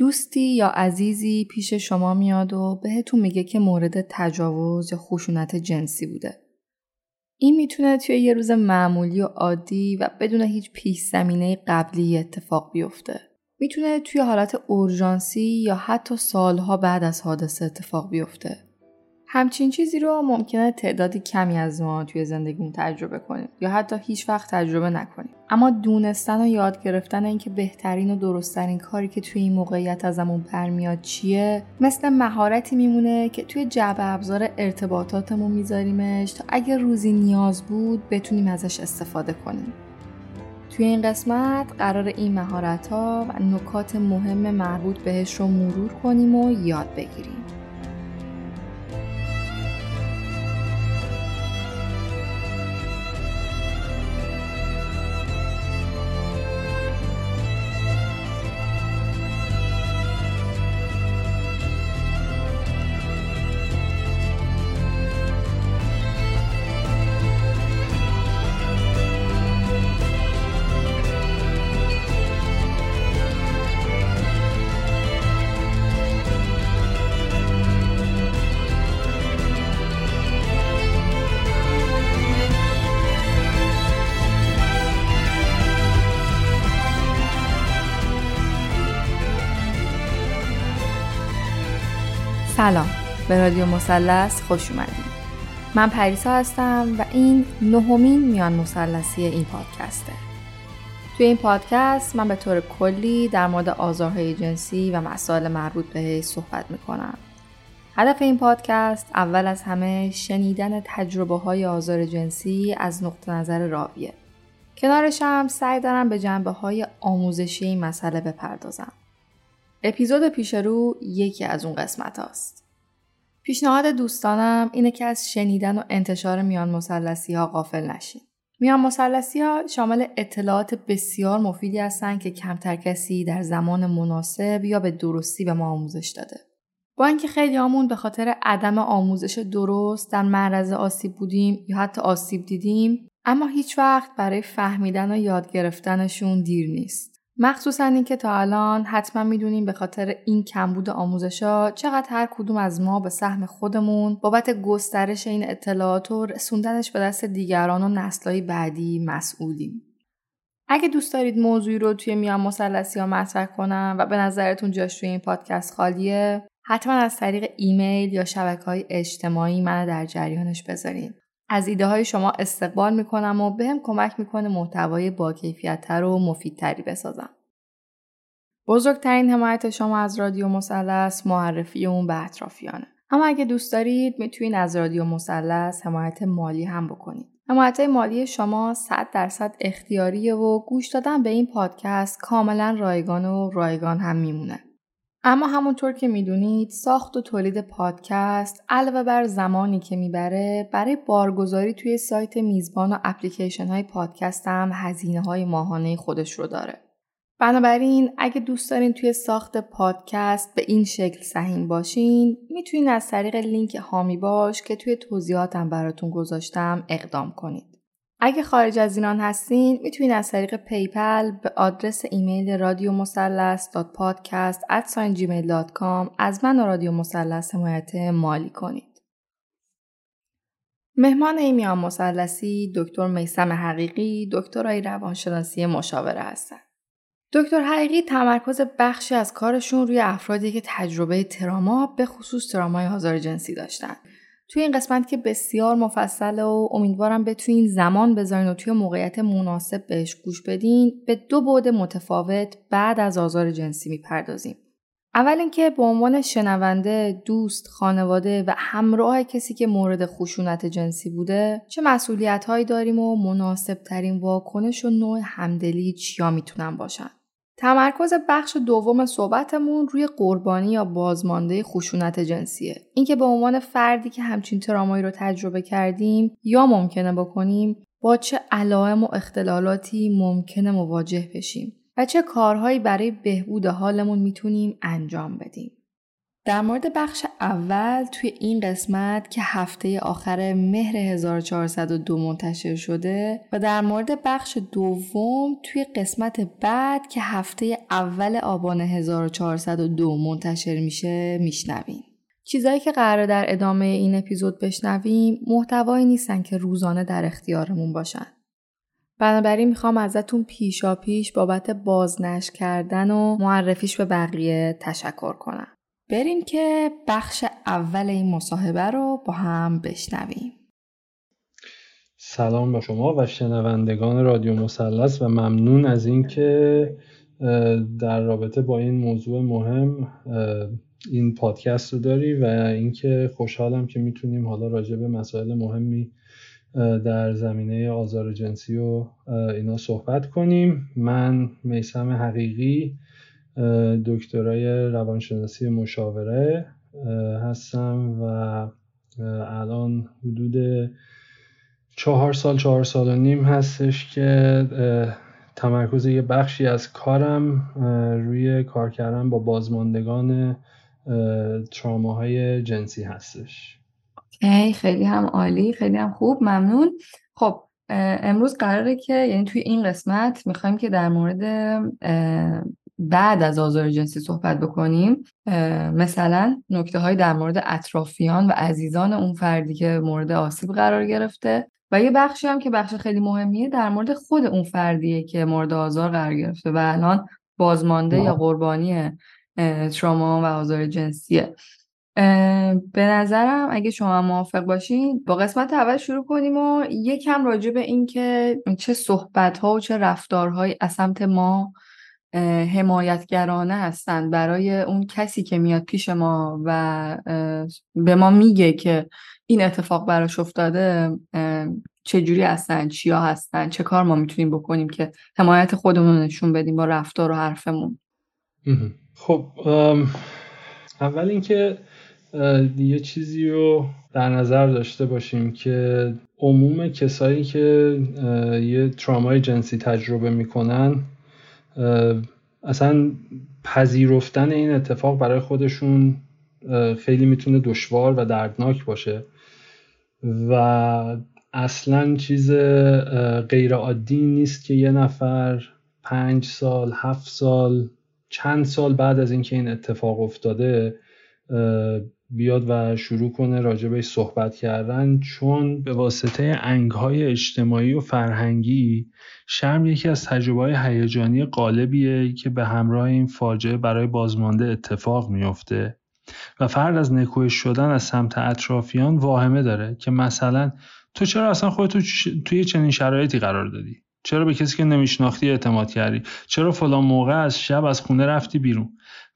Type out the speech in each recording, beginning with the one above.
دوستی یا عزیزی پیش شما میاد و بهتون میگه که مورد تجاوز یا خشونت جنسی بوده. این می‌تونه توی یه روز معمولی و عادی و بدون هیچ پیش زمینه قبلی اتفاق بیفته. می‌تونه توی حالت اورژانسی یا حتی سالها بعد از حادثه اتفاق بیفته. همچین چیزی رو ممکنه تعدادی کمی از ما توی زندگیمون تجربه کنیم یا حتی هیچ وقت تجربه نکنیم. اما دونستن و یاد گرفتن اینکه بهترین و درستترین کاری که توی این موقعیت ازمون برمیاد چیه؟ مثل مهارتی میمونه که توی جعبه ابزار ارتباطاتمون میذاریمش تا اگه روزی نیاز بود بتونیم ازش استفاده کنیم. توی این قسمت قرار این مهارت ها و نکات مهم مربوط بهش رو مرور کنیم و یاد بگیریم. سلام. به رادیو مثلث خوش اومدید من پریسا هستم و این نهمین میان مثلثی این پادکسته. توی این پادکست من به طور کلی در مورد آزارهای جنسی و مسائل مربوط بهش صحبت می‌کنم. هدف این پادکست اول از همه شنیدن تجربه های آزار جنسی از نقطه نظر راویه. کنارش هم سعی دارم به جنبه های آموزشی این مسئله بپردازم. اپیزود پیش رو یکی از اون قسمت هاست. پیشنهاد دوستانم اینه که از شنیدن و انتشار میان مسلسی ها غافل نشین. میان مسلسی ها شامل اطلاعات بسیار مفیدی هستند که کمتر کسی در زمان مناسب یا به درستی به ما آموزش داده. با اینکه خیلی آمون به خاطر عدم آموزش درست در معرض آسیب بودیم یا حتی آسیب دیدیم اما هیچ وقت برای فهمیدن و یاد گرفتنشون دیر نیست. مخصوصا اینکه تا الان حتما می‌دونیم به خاطر این کمبود آموزشا چقدر هر کدوم از ما به سهم خودمون بابت گسترش این اطلاعات و رسوندنش به دست دیگران و نسلهای بعدی مسئولیم. اگه دوست دارید موضوعی رو توی میان مسلسی ها مطرح کنم و به نظرتون جاش توی این پادکست خالیه حتما از طریق ایمیل یا شبکه های اجتماعی من در جریانش بذارین. از ایده های شما استقبال می‌کنم و بهم کمک می‌کنه محتوای با کیفیتتر و مفیدتری بسازم. بزرگترین حمایت شما از رادیو مثلث معرفی اون به اطرافیانه. اما اگه دوست دارید می‌تونید از رادیو مثلث حمایت مالی هم بکنید. حمایت مالی شما 100 درصد اختیاریه و گوش دادن به این پادکست کاملا رایگان و رایگان هم میمونه. اما همونطور که می‌دونید ساخت و تولید پادکست علاوه بر زمانی که می‌بره برای بارگذاری توی سایت میزبان و اپلیکیشن های پادکست هم هزینه های ماهانه خودش رو داره. بنابراین اگه دوست دارین توی ساخت پادکست به این شکل سهیم باشین می‌تونین از طریق لینک حامی باش که توی توضیحاتم براتون گذاشتم اقدام کنید. اگه خارج از ایران هستین می‌تونین از طریق PayPal به آدرس ایمیل رادیو مثلث از من و رادیو مسلس حمایت مالی کنید. مهمان این میان مسلسی دکتر میسم حقیقی دکترای روانشناسی مشاوره هستند. دکتر حقیقی تمرکز بخشی از کارشون روی افرادی که تجربه تراما به خصوص ترامای آزار جنسی داشتن. توی این قسمت که بسیار مفصله و امیدوارم بتونین زمان بذارین و توی موقعیت مناسب بهش گوش بدین به دو بعد متفاوت بعد از آزار جنسی می‌پردازیم. اول اینکه به عنوان شنونده، دوست، خانواده و همراه کسی که مورد خشونت جنسی بوده چه مسئولیت هایی داریم و مناسب ترین واکنش و نوع همدلی چیا می‌تونن باشن. تمرکز بخش دوم صحبتمون روی قربانی یا بازمانده خشونت جنسیه. اینکه به عنوان فردی که همچین ترامایی رو تجربه کردیم یا ممکنه بکنیم با چه علائم و اختلالاتی ممکنه مواجه بشیم و چه کارهایی برای بهبود حالمون می‌تونیم انجام بدیم. در مورد بخش اول توی این قسمت که هفته آخر مهر 1402 منتشر شده و در مورد بخش دوم توی قسمت بعد که هفته اول آبان 1402 منتشر میشه میشنویم. چیزایی که قرار در ادامه این اپیزود بشنویم محتوایی نیستن که روزانه در اختیارمون باشن. بنابراین می‌خوام ازتون پیشا پیش بابت بازنش کردن و معرفیش به بقیه تشکر کنم. بریم که بخش اول این مصاحبه رو با هم بشنویم. سلام به شما و شنوندگان رادیو مثلث و ممنون از اینکه در رابطه با این موضوع مهم این پادکست رو داری و اینکه خوشحالم که می‌تونیم حالا راجع به مسائل مهمی در زمینه آزار جنسی و اینا صحبت کنیم. من میسم حقیقی دکترای روانشناسی مشاوره هستم و الان حدود چهار سال چهار سال و نیم هستش که تمرکز یه بخشی از کارم روی کار کردن با بازماندگان تراماهای جنسی هستش. خیلی هم عالی خیلی هم خوب ممنون. خب امروز قراره که یعنی توی این قسمت می‌خوایم که در مورد بعد از آزار جنسی صحبت بکنیم مثلا نکته های در مورد اطرافیان و عزیزان اون فردی که مورد آسیب قرار گرفته و یه بخشی هم که بخش خیلی مهمیه در مورد خود اون فردیه که مورد آزار قرار گرفته و الان بازمانده یا قربانی تراما و آزار جنسیه. به نظرم اگه شما موافق باشین با قسمت اول شروع کنیم و یکم راجع به این که چه صحبت ها و چه رفتارهایی از سمت ما حمایتگرانه هستند برای اون کسی که میاد پیش ما و به ما میگه که این اتفاق براش افتاده چجوری هستن؟ چیا هستن؟ چه کار ما می‌تونیم بکنیم که حمایت خودمون نشون بدیم با رفتار و حرفمون؟ خب اول اینکه یه چیزی رو در نظر داشته باشیم که عموم کسایی که یه ترامای جنسی تجربه می‌کنن اصلا پذیرفتن این اتفاق برای خودشون خیلی می‌تونه دشوار و دردناک باشه. و اصلا چیز غیر عادی نیست که یه نفر پنج سال هفت سال چند سال بعد از اینکه این اتفاق افتاده بیاد و شروع کنه راجبش صحبت کردن چون به واسطه انگهای اجتماعی و فرهنگی شرم یکی از تجربه های هیجانی غالبیه که به همراه این فاجعه برای بازمانده اتفاق میفته و فرد از نکوهش شدن از سمت اطرافیان واهمه داره که مثلا تو چرا اصلا خودتو توی چنین شرایطی قرار دادی؟ چرا به کسی که نمیشناختی اعتماد کردی؟ چرا فلان موقع از شب از خونه رفتی بیرون؟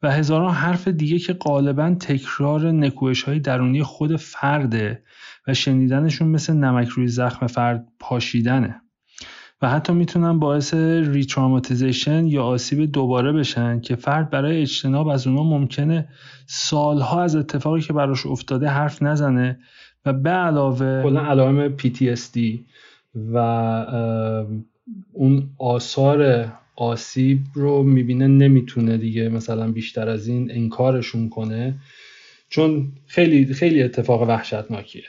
و هزاران حرف دیگه که غالبا تکرار نکوهش های درونی خود فرده و شنیدنشون مثل نمک روی زخم فرد پاشیدنه. و حتی می‌تونن باعث ریتراماتیزیشن یا آسیب دوباره بشن که فرد برای اجتناب از اونا ممکنه سالها از اتفاقی که براش افتاده حرف نزنه و به علاوه کلا علائم PTSD و اون آثار آسیب رو می‌بینه نمی‌تونه دیگه مثلا بیشتر از این انکارشون کنه چون خیلی خیلی اتفاق وحشتناکیه.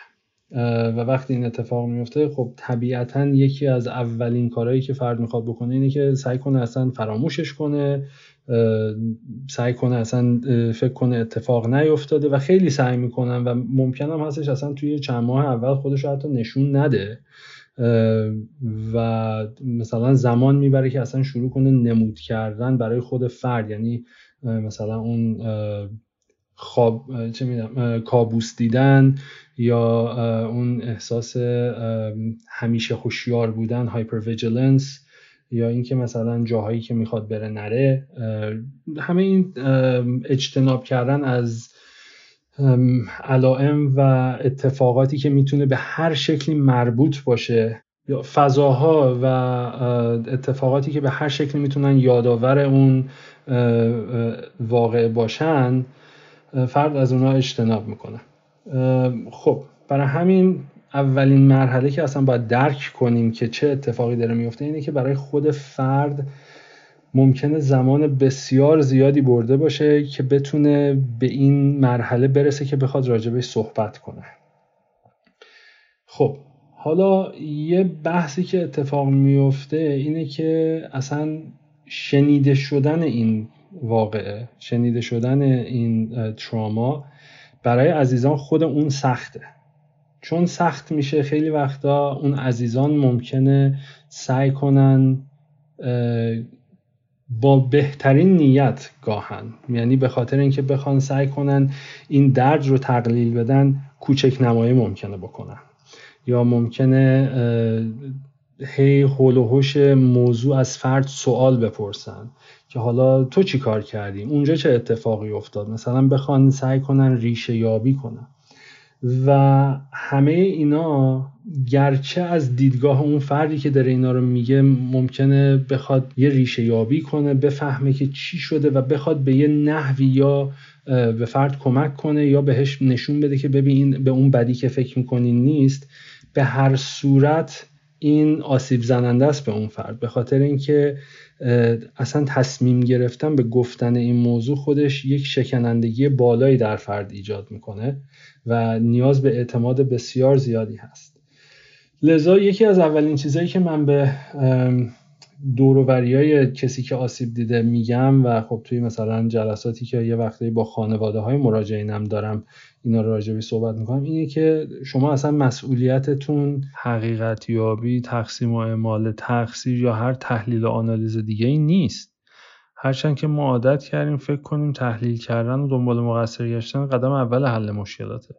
و وقتی این اتفاق میفته خب طبیعتا یکی از اولین کارهایی که فرد می‌خواد بکنه اینه که سعی کنه اصلا فراموشش کنه سعی کنه اصلا فکر کنه اتفاق نیفتاده و خیلی سعی می‌کنن و ممکنم هستش اصلا توی چند ماه اول خودش رو حتی نشون نده. و مثلا زمان می‌بره که اصلا شروع کنه نمود کردن برای خود فرد. یعنی مثلا اون خواب چه می‌دونم کابوس دیدن یا اون احساس همیشه هوشیار بودن hypervigilance یا اینکه مثلا جاهایی که می‌خواد بره نره همه این اجتناب کردن از علائم و اتفاقاتی که می‌تونه به هر شکلی مربوط باشه. یا فضاها و اتفاقاتی که به هر شکلی می‌تونن یادآور اون واقع باشن فرد از اونها اجتناب می‌کنه. خب برای همین اولین مرحله که اصلا باید درک کنیم که چه اتفاقی داره میفته اینه که برای خود فرد ممکنه زمان بسیار زیادی برده باشه که بتونه به این مرحله برسه که بخواد راجبش صحبت کنه. خب حالا یه بحثی که اتفاق میفته اینه که اصلا شنیده شدن این واقعه شنیده شدن این تراما برای عزیزان خود اون سخته. چون سخت میشه خیلی وقتا اون عزیزان ممکنه سعی کنن با بهترین نیت گاهن. یعنی به خاطر اینکه بخوان سعی کنن این درد رو تقلیل بدن کوچک نمایی ممکنه بکنن. یا ممکنه هی هول و موضوع از فرد سوال بپرسن که حالا تو چی کار کردی؟ اونجا چه اتفاقی افتاد؟ مثلا بخوان سعی کنن ریشه یابی کنن. و همه اینا گرچه از دیدگاه اون فردی که داره اینا رو میگه ممکنه بخواد یه ریشه یابی کنه بفهمه که چی شده و بخواد به یه نحوی یا به فرد کمک کنه یا بهش نشون بده که ببین به اون بدی که فکر می‌کنی نیست به هر صورت این آسیب زننده است به اون فرد. به خاطر اینکه اصلا تصمیم گرفتن به گفتن این موضوع خودش یک شکنندگی بالایی در فرد ایجاد می‌کنه و نیاز به اعتماد بسیار زیادی هست. لذا یکی از اولین چیزهایی که من به دوروبری کسی که آسیب دیده میگم و خب توی مثلا جلساتی که یه وقتی با خانواده های مراجعینم دارم اینا رو راجبی صحبت می‌کنم اینه که شما اصلا مسئولیتتون حقیقت یابی تقسیم و اعمال تقصیر یا هر تحلیل و آنالیز دیگه ای نیست. هرچند که ما عادت کردیم فکر کنیم تحلیل کردن و دنبال مقصر گشتن قدم اول حل مشکلاته.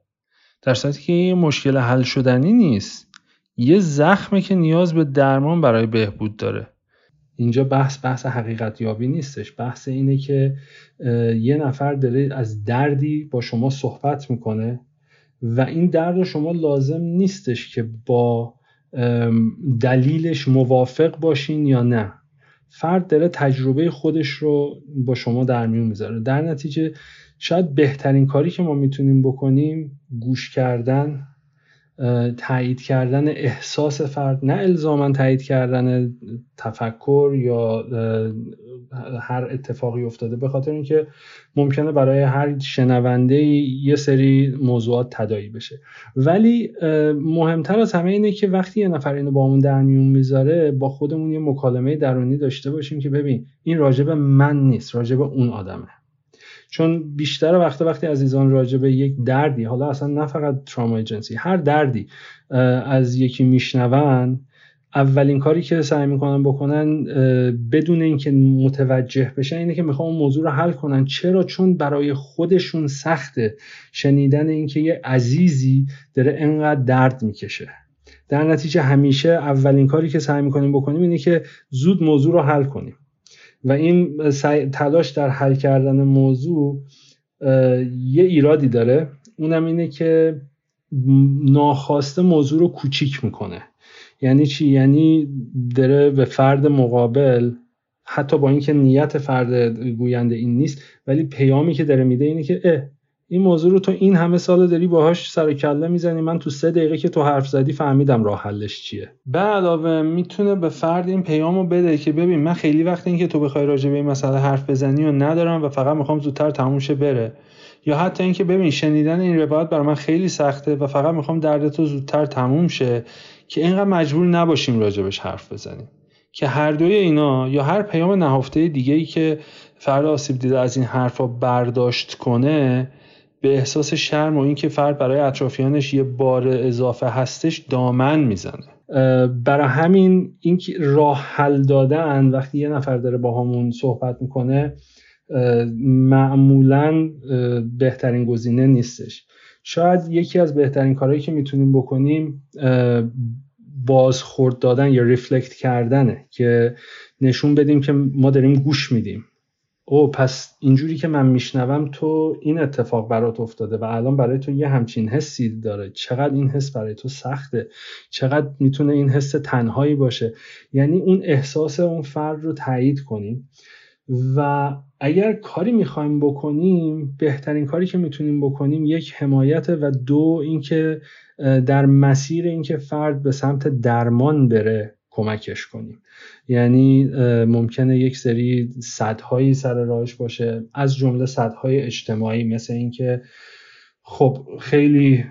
در صورتی که این مشکل حل شدنی نیست یه زخمه که نیاز به درمان برای بهبود داره. اینجا بحث بحث حقیقت یابی نیستش. بحث اینه که یه نفر داره از دردی با شما صحبت می‌کنه و این درد شما لازم نیستش که با دلیلش موافق باشین یا نه. فرد داره تجربه خودش رو با شما در میون می‌ذاره. در نتیجه شاید بهترین کاری که ما می‌تونیم بکنیم گوش کردن تایید کردن احساس فرد نه الزاما تایید کردن تفکر یا هر اتفاقی افتاده به خاطر اینکه ممکنه برای هر شنونده یه سری موضوعات تدایی بشه. ولی مهمتر از همه اینه که وقتی یه نفر اینو با در میون می‌ذاره با خودمون یه مکالمه درونی داشته باشیم که ببین این راجب من نیست راجب اون آدمه. چون بیشتر وقتا وقتی عزیزان راجع به یک دردی حالا اصلا نه فقط تراما جنسی هر دردی از یکی میشنون اولین کاری که سعی می‌کنن بکنن بدون اینکه متوجه بشن اینه که می‌خوان اون موضوع رو حل کنن. چرا؟ چون برای خودشون سخته شنیدن اینکه یه عزیزی داره انقدر درد می‌کشه. در نتیجه همیشه اولین کاری که سعی می‌کنیم بکنیم اینه که زود موضوع رو حل کنیم. و این تلاش در حل کردن موضوع یه ایرادی داره. اونم اینه که ناخواسته موضوع رو کوچیک می‌کنه. یعنی چی؟ یعنی داره به فرد مقابل حتی با اینکه نیت فرد گوینده این نیست ولی پیامی که داره میده اینه که این موضوع رو تو این همه سال داری باهاش سر کله می‌زنی. من تو سه دقیقه که تو حرف زدی فهمیدم راه حلش چیه. به علاوه می‌تونه به فرد این پیامو بده که ببین من خیلی وقت این که تو بخوای راجع به این مسئله حرف بزنی و ندارم و فقط می‌خوام زودتر تموم شه بره. یا حتی اینکه ببین شنیدن این روایت برای من خیلی سخته و فقط می‌خوام درد تو زودتر تموم شه که اینقدر مجبور نباشیم راجبش حرف بزنیم. که هر دوی اینا یا هر پیام نهفته دیگه ای که فرد آسیب دیده از این حرفا برداشت کنه به احساس شرم و اینکه فرد برای اطرافیانش یه بار اضافه هستش دامن می‌زنه. برای همین این راه حل دادن وقتی یه نفر داره با همون صحبت می‌کنه معمولا بهترین گزینه نیستش. شاید یکی از بهترین کارهایی که می‌تونیم بکنیم بازخورد دادن یا ریفلکت کردنه که نشون بدیم که ما داریم گوش میدیم. او پس اینجوری که من میشنوم تو این اتفاق برات افتاده و الان برای تو یه همچین حسی داره. چقدر این حس برای تو سخته؟ چقدر می‌تونه این حس تنهایی باشه؟ یعنی اون احساس اون فرد رو تایید کنیم و اگر کاری می‌خوایم بکنیم بهترین کاری که می‌تونیم بکنیم یک حمایت و دو اینکه در مسیر اینکه فرد به سمت درمان بره. کمکش کنیم. یعنی ممکنه یک سری صدهایی سر راهش باشه. از جمله صدهای اجتماعی مثل اینکه خب خیلی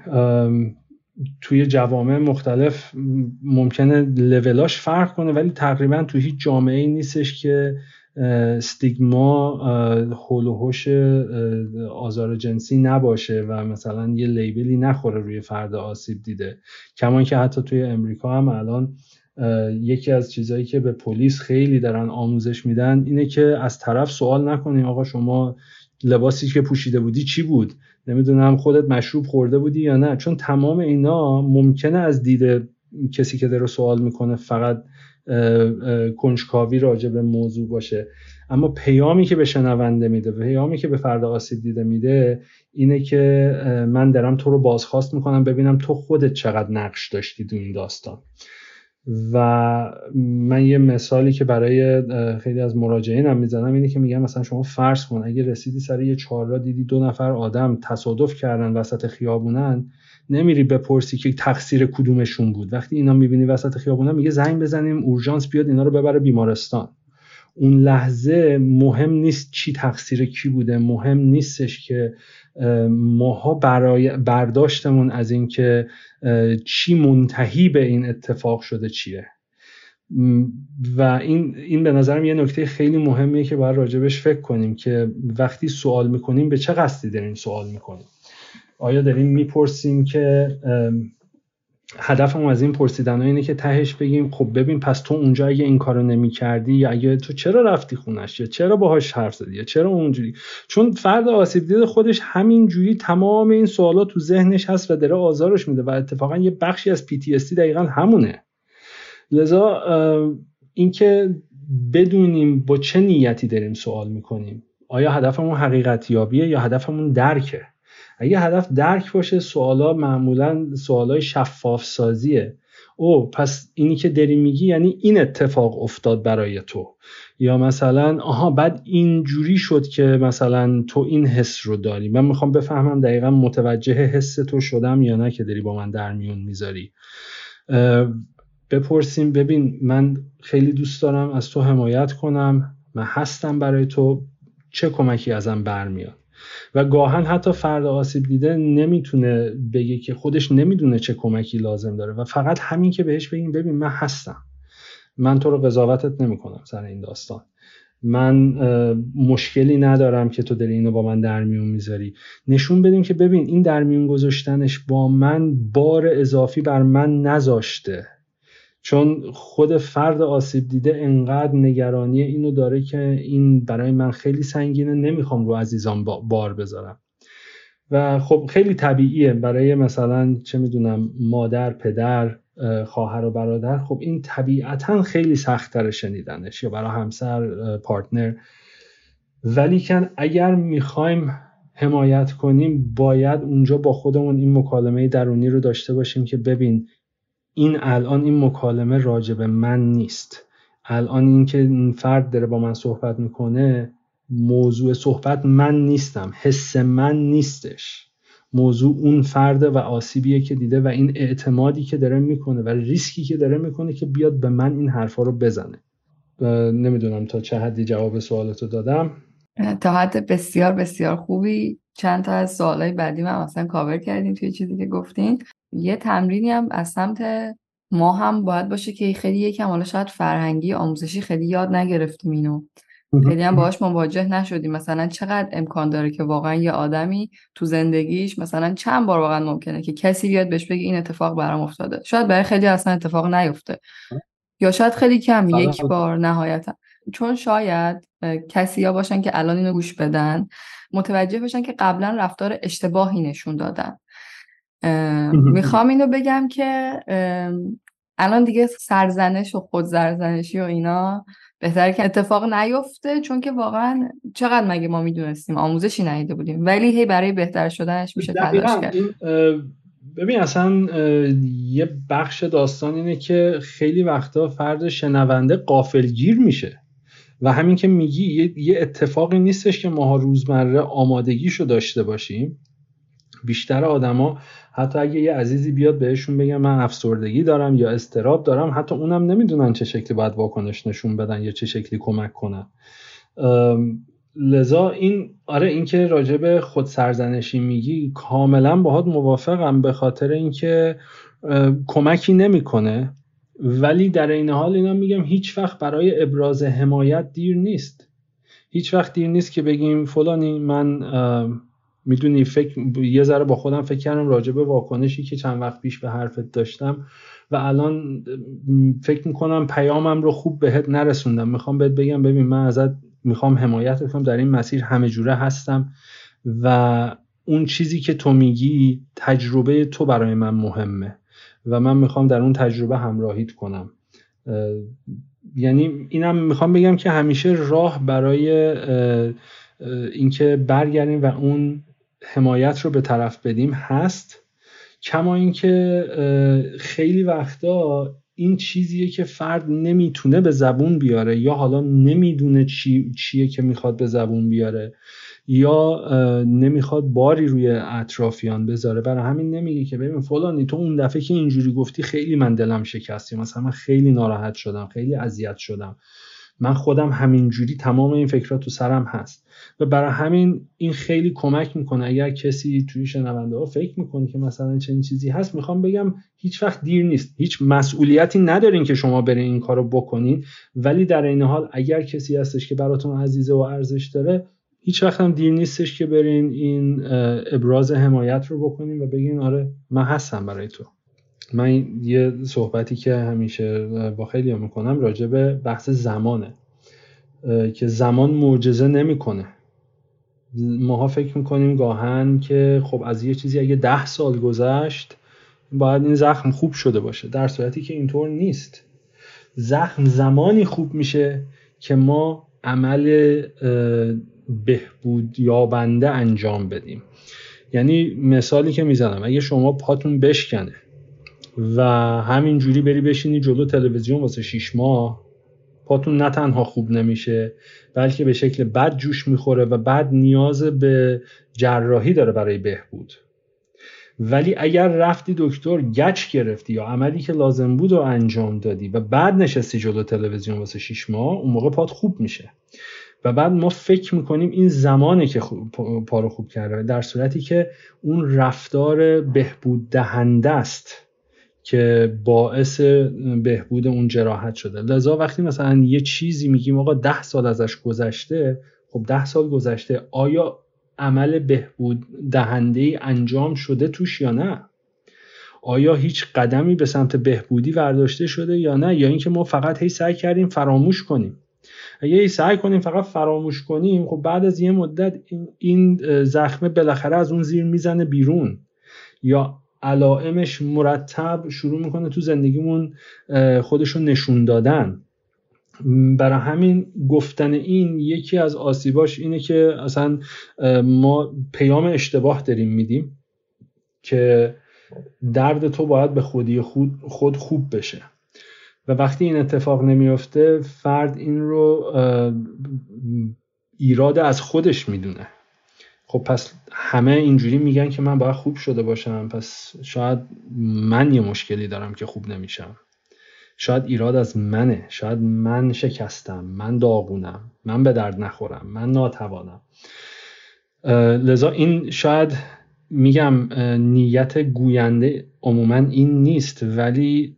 توی جوامع مختلف ممکنه لولاش فرق کنه ولی تقریبا تو هیچ جامعه ای نیستش که استیگما حول و آزار جنسی نباشه و مثلا یه لیبلی نخوره روی فرد آسیب دیده. کمان که حتی توی امریکا هم الان یکی از چیزهایی که به پلیس خیلی دارن آموزش میدن اینه که از طرف سوال نکنیم آقا شما لباسی که پوشیده بودی چی بود؟ نمی‌دونم خودت مشروب خورده بودی یا نه؟ چون تمام اینا ممکنه از دید کسی که داره سوال می‌کنه فقط کنجکاوی راجع به موضوع باشه. اما پیامی که به شنونده میده پیامی که به فرد آسیب دیده میده اینه که من دارم تو رو بازخواست می‌کنم ببینم تو خودت چقدر نقش داشتی تو این داستان. و من یه مثالی که برای خیلی از مراجعین هم می‌زنم اینه که میگم مثلا شما فرض کن اگه رسیدی سر یه چهار دیدی دو نفر آدم تصادف کردن وسط خیابونن نمیری بپرسی که تقصیر کدومشون بود. وقتی اینا می‌بینی وسط خیابونن میگه زنگ بزنیم اورژانس بیاد اینا رو ببره بیمارستان. اون لحظه مهم نیست چی تقصیر کی بوده مهم نیستش که ماها برای برداشتمون از اینکه چی منتهی به این اتفاق شده چیه. و این این به نظرم یه نکته خیلی مهمیه که باید راجبش فکر کنیم که وقتی سوال می‌کنیم به چه قصدی داریم سوال می‌کنیم؟ آیا داریم می‌پرسیم که هدفمون از این پرسیدن اینه که تهش بگیم خب ببین پس تو اونجا اگه این کارو نمی کردی یا اگه تو چرا رفتی خونش؟ یا چرا باهاش حرف زدی؟ یا چرا اونجوری؟ چون فرد آسیب دیده خودش همین جوری تمام این سوالات تو ذهنش هست و داره آزارش میده و اتفاقا یه بخشی از PTSD دقیقا همونه. لذا اینکه بدونیم با چه نیتی داریم سوال می‌کنیم آیا هدفمون حقیقتیابیه یا هدفمون درکه؟ اگه هدف درک باشه سوالا معمولا سوالای شفاف سازیه او پس اینی که داری میگی یعنی این اتفاق افتاد برای تو. یا مثلا آها بعد اینجوری شد که مثلا تو این حس رو داری. من می‌خوام بفهمم دقیقا متوجه حس تو شدم یا نه که داری با من در میون می‌ذاری. بپرسیم. ببین من خیلی دوست دارم از تو حمایت کنم. من هستم برای تو. چه کمکی ازم برمیاد؟ و گاهن حتی فرد آسیب دیده نمی‌تونه بگه که خودش نمی‌دونه چه کمکی لازم داره و فقط همین که بهش بگیم ببین من هستم. من تو رو قضاوتت نمی‌کنم سر این داستان. من مشکلی ندارم که تو داری اینو با من در میون می‌ذاری. نشون بدیم که ببین این در میون گذاشتنش با من بار اضافی بر من نذاشته. چون خود فرد آسیب دیده انقدر نگرانی اینو داره که این برای من خیلی سنگینه نمی‌خوام رو عزیزان بار بذارم. و خب خیلی طبیعیه. برای مثلا چه می‌دونم مادر پدر خواهر و برادر خب این طبیعتا خیلی سختتر شنیدنش یا برای همسر پارتنر. ولی کن اگر می‌خوایم حمایت کنیم باید اونجا با خودمون این مکالمه درونی رو داشته باشیم که ببین این الان این مکالمه راجب من نیست. الان اینکه این فرد داره با من صحبت می‌کنه موضوع صحبت من نیستم حس من نیستش. موضوع اون فرد و آسیبیه که دیده و این اعتمادی که داره می‌کنه و ریسکی که داره می‌کنه که بیاد به من این حرفا رو بزنه. نمی‌دونم تا چه حدی جواب سوالتو دادم. تا حد بسیار بسیار خوبی. چند تا از سوالای بعدی من اصلا کاور کردیم توی چیزی که گفتین. یه تمرینی هم از سمت ما هم باید باشه که خیلی یکم حالا شاید فرهنگی آموزشی خیلی یاد نگرفتیم اینو. خیلی هم باهاش مواجه نشدیم. مثلا چقدر امکان داره که واقعا یه آدمی تو زندگیش مثلا چند بار واقعا ممکنه که کسی بیاد بهش بگه این اتفاق برام افتاده؟ شاید برای خیلی اصلا اتفاق نیفته. یا شاید خیلی کم یک بار نهایتا. چون شاید کسی یا باشن که الان اینو گوش بدن متوجه بشن که قبلا رفتار اشتباهی نشون دادن. می‌خوام اینو بگم که الان دیگه سرزنش و خود سرزنشی و اینا بهتره که اتفاق نیفته چون که واقعا چقدر مگه ما می‌دونستیم؟ آموزشی ندیده بودیم. ولی هی برای بهتر شدنش میشه تلاش کرد. ببین اصلا یه بخش داستان اینه که خیلی وقتا فرد شنونده قافلگیر میشه. و همین که میگی یه اتفاقی نیستش که ماها روزمره آمادگیشو داشته باشیم. بیشتر آدما حتی اگه یه عزیزی بیاد بهشون بگم من افسردگی دارم یا استراب دارم حتی اونم نمی‌دونن چه شکلی باید واکنش نشون بدن یا چه شکلی کمک کنن. لذا این آره اینکه راجب خود سرزنشی میگی کاملا باهات موافقم به خاطر اینکه کمکی نمی‌کنه. ولی در این حال اینا میگم هیچ وقت برای ابراز حمایت دیر نیست. هیچ وقت دیر نیست که بگیم فلانی من می‌دونی فکر یه ذره با خودم فکر کردم راجع به واکنشی که چند وقت پیش به حرفت داشتم و الان فکر می‌کنم پیامم رو خوب بهت نرسوندم. می‌خوام بهت بگم ببین من ازت می‌خوام حمایت کنم. در این مسیر همه جوره هستم و اون چیزی که تو میگی تجربه تو برای من مهمه و من می‌خوام در اون تجربه همراهیت کنم. یعنی اینم می‌خوام بگم که همیشه راه برای اینکه برگردیم و اون حمایت رو به طرف بدیم هست. کما اینکه خیلی وقتا این چیزیه که فرد نمی‌تونه به زبون بیاره یا حالا نمی‌دونه چی، چیه که می‌خواد به زبون بیاره یا نمی‌خواد باری روی اطرافیان بذاره. برای همین نمیگه که ببین فلانی تو اون دفعه که اینجوری گفتی خیلی من دلم شکستی مثلا من خیلی ناراحت شدم خیلی اذیت شدم. من خودم همینجوری تمام این فکرات تو سرم هست. و برای همین این خیلی کمک می‌کنه. اگر کسی توی شنونده ها فکر می‌کنه که مثلا چنین چیزی هست می‌خوام بگم هیچ وقت دیر نیست. هیچ مسئولیتی ندارین که شما برین این کارو بکنین. ولی در این حال اگر کسی هستش که براتون عزیزه و ارزش داره هیچ وقت هم دیر نیستش که برین این ابراز حمایت رو بکنین و بگین آره من هستم برای تو. من یه صحبتی که همیشه با خیلی می‌کنم راجع به بحث زمانه که زمان معجزه نمی‌کنه. ماها فکر می‌کنیم گاهن که خب از یه چیزی اگه ده سال گذشت باید این زخم خوب شده باشه. در صورتی که اینطور نیست. زخم زمانی خوب میشه که ما عمل بهبود یابنده انجام بدیم. یعنی مثالی که می‌زنم اگه شما پاتون بشکنه و همینجوری بری بشینی جلو تلویزیون واسه شیش ماه. پاتون نه تنها خوب نمیشه بلکه به شکل بد جوش می‌خوره و بعد نیاز به جراحی داره برای بهبود. ولی اگر رفتی دکتر گچ گرفتی یا عملی که لازم بود رو انجام دادی و بعد نشستی جلو تلویزیون واسه شیش ماه اون موقع پات خوب میشه. و بعد ما فکر می‌کنیم این زمانه که پا رو خوب کرده در صورتی که اون رفتار بهبود دهنده است. که باعث بهبود اون جراحت شده. لذا وقتی مثلا یه چیزی میگیم آقا ده سال ازش گذشته خب ده سال گذشته آیا عمل بهبود دهنده ای انجام شده توش یا نه؟ آیا هیچ قدمی به سمت بهبودی ورداشته شده یا نه؟ یا اینکه ما فقط هی سعی کردیم فراموش کنیم. اگه هی سعی کنیم فقط فراموش کنیم خب بعد از یه مدت این زخمه بالاخره از اون زیر می‌زنه بیرون. یا علائمش مرتب شروع می‌کنه تو زندگیمون خودشون نشون دادن. برای همین گفتن این یکی از آسیباش اینه که اصلا ما پیام اشتباه داریم میدیم که درد تو باید به خودی خود, خود خوب بشه. و وقتی این اتفاق نمیفته فرد این رو ایراد از خودش می‌دونه. خب پس همه اینجوری میگن که من باید خوب شده باشم پس شاید من یه مشکلی دارم که خوب نمیشم. شاید ایراد از منه شاید من شکستم من داغونم من به درد نخورم من ناتوانم. لذا این شاید میگم نیت گوینده عموما این نیست ولی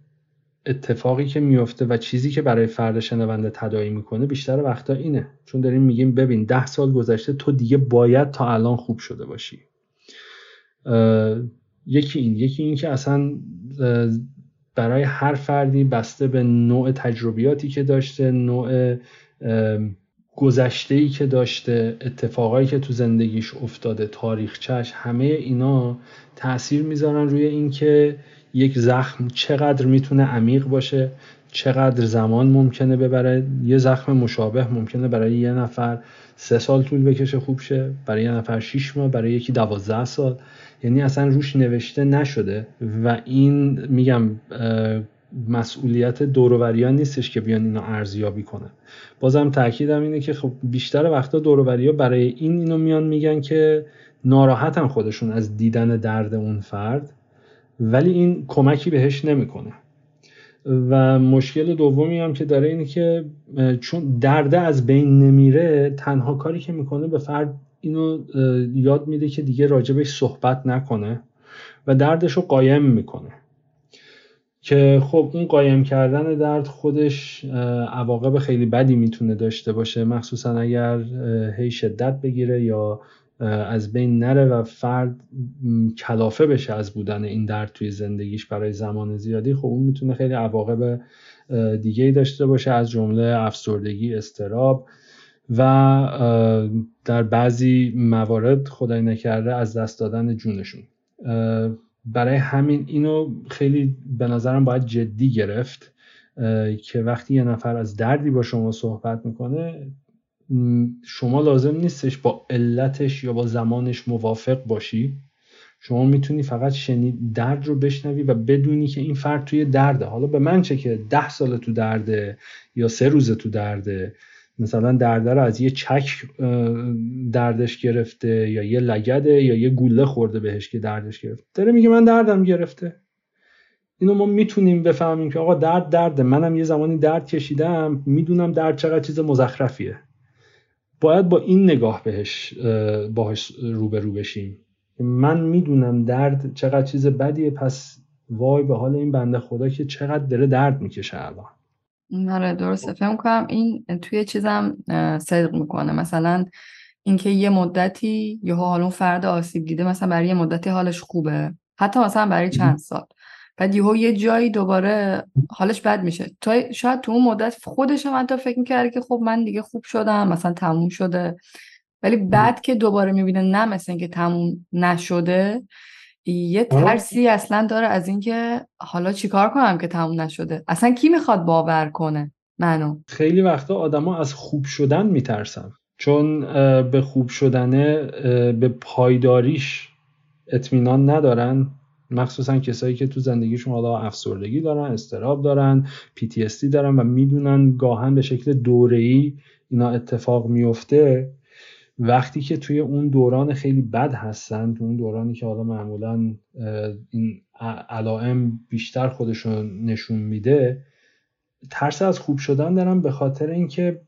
اتفاقی که میفته و چیزی که برای فرد شنونده تداعی می‌کنه بیشتر وقتا اینه. چون داریم میگیم ببین ده سال گذشته تو دیگه باید تا الان خوب شده باشی. یکی این. یکی این که اصلا برای هر فردی بسته به نوع تجربیاتی که داشته نوع گذشته ای که داشته اتفاقایی که تو زندگیش افتاده تاریخچش همه اینا تاثیر می‌ذارن روی اینکه یک زخم چقدر می‌تونه عمیق باشه چقدر زمان ممکنه ببره. یه زخم مشابه ممکنه برای یه نفر سه سال طول بکشه خوب شه برای یه نفر شیش ماه برای یکی دوازده سال. یعنی اصلا روش نوشته نشده و این میگم مسئولیت دوروریان نیستش که بیان اینو ارزیابی کنن. بازم تاکیدم اینه که خب بیشتر وقتا دوروری برای این اینو میان میگن که ناراحتن خودشون از دیدن درد اون فرد. ولی این کمکی بهش نمی‌کنه. و مشکل دومی هم که داره اینه که چون درده از بین نمیره تنها کاری که می‌کنه به فرد اینو یاد میده که دیگه راجبش صحبت نکنه و دردش رو قایم می‌کنه. که خب اون قایم کردن درد خودش عواقب خیلی بدی می‌تونه داشته باشه. مخصوصا اگر هی شدت بگیره یا از بین نره و فرد کلافه بشه از بودن این درد توی زندگیش برای زمان زیادی. خب اون می‌تونه خیلی عواقب دیگه ای داشته باشه از جمله افسردگی استراب و در بعضی موارد خدای نکرده از دست دادن جونشون. برای همین اینو خیلی به نظرم باید جدی گرفت که وقتی یه نفر از دردی با شما صحبت می‌کنه شما لازم نیستش با علتش یا با زمانش موافق باشی. شما می‌تونی فقط شنید درد رو بشنوی و بدونی که این فرد توی درده. حالا به من چه که ده سال تو درده یا سه روزه تو درده. مثلا درده رو از یه چک دردش گرفته یا یه لگده یا یه گوله خورده بهش که دردش گرفته. داره میگه من دردم گرفته. اینو ما می‌تونیم بفهمیم که آقا درد درده. منم یه زمانی درد کشیدم. می‌دونم درد چقدر چیز مزخرفیه. باید با این نگاه بهش باهاش روبرو بشیم. من می‌دونم درد چقدر چیز بدیه پس وای به حال این بنده خدا که چقدر داره درد می‌کشه الان. آره درسته. فهم کنم این توی چیزم صدق می‌کنه. مثلا اینکه یه مدتی یه حالون فرد آسیب دیده مثلا برای یه مدتی حالش خوبه. حتی مثلا برای چند سال. بعد یهو یه جایی دوباره حالش بد میشه. تو شاید تو اون مدت خودش هم حتی فکر می‌کرده که خب من دیگه خوب شدم مثلا تموم شده. ولی بعد که دوباره می‌بینه نه مثل اینکه تموم نشده یه. ترسی اصلا داره از اینکه حالا چیکار کنم که تموم نشده؟ اصلا کی می‌خواد باور کنه؟ منو. خیلی وقتا آدما از خوب شدن میترسن. چون به خوب شدنه به پایداریش اطمینان ندارن. مخصوصا کسایی که تو زندگیشون حالا افسردگی دارن استراب دارن PTSD دارن و می‌دونن گاهن به شکل دوره‌ای اینا اتفاق میفته وقتی که توی اون دوران خیلی بد هستن تو اون دورانی که حالا معمولا این علائم بیشتر خودشون نشون میده ترس از خوب شدن دارن به خاطر اینکه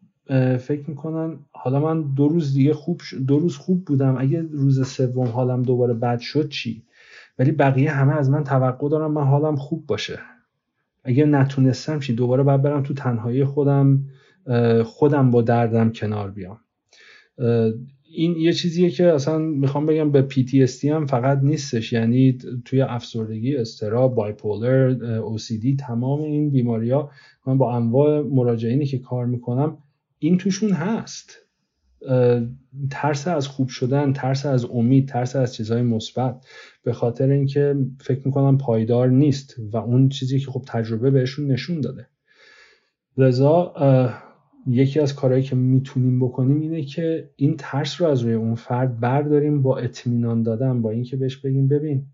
فکر می‌کنن حالا من دو روز دیگه خوب دو روز خوب بودم اگه روز سوم حالم دوباره بد شد چی؟ ولی بقیه همه از من توقع دارم من حالم خوب باشه. اگه نتونستم چی دوباره باید برم تو تنهایی خودم خودم با دردم کنار بیام. این یه چیزیه که اصلا می‌خوام بگم به PTSD هم فقط نیستش. یعنی توی افسردگی استراب بایپولر OCD تمام این بیماری ها. من با انواع مراجعینی که کار می‌کنم این توشون هست. ترس از خوب شدن ترس از امید ترس از چیزهای مثبت. به خاطر اینکه فکر می‌کنم پایدار نیست و اون چیزی که خب تجربه بهشون نشون داده. لذا یکی از کارهایی که می‌تونیم بکنیم اینه که این ترس رو از روی اون فرد برداریم با اطمینان دادن با اینکه بهش بگیم ببین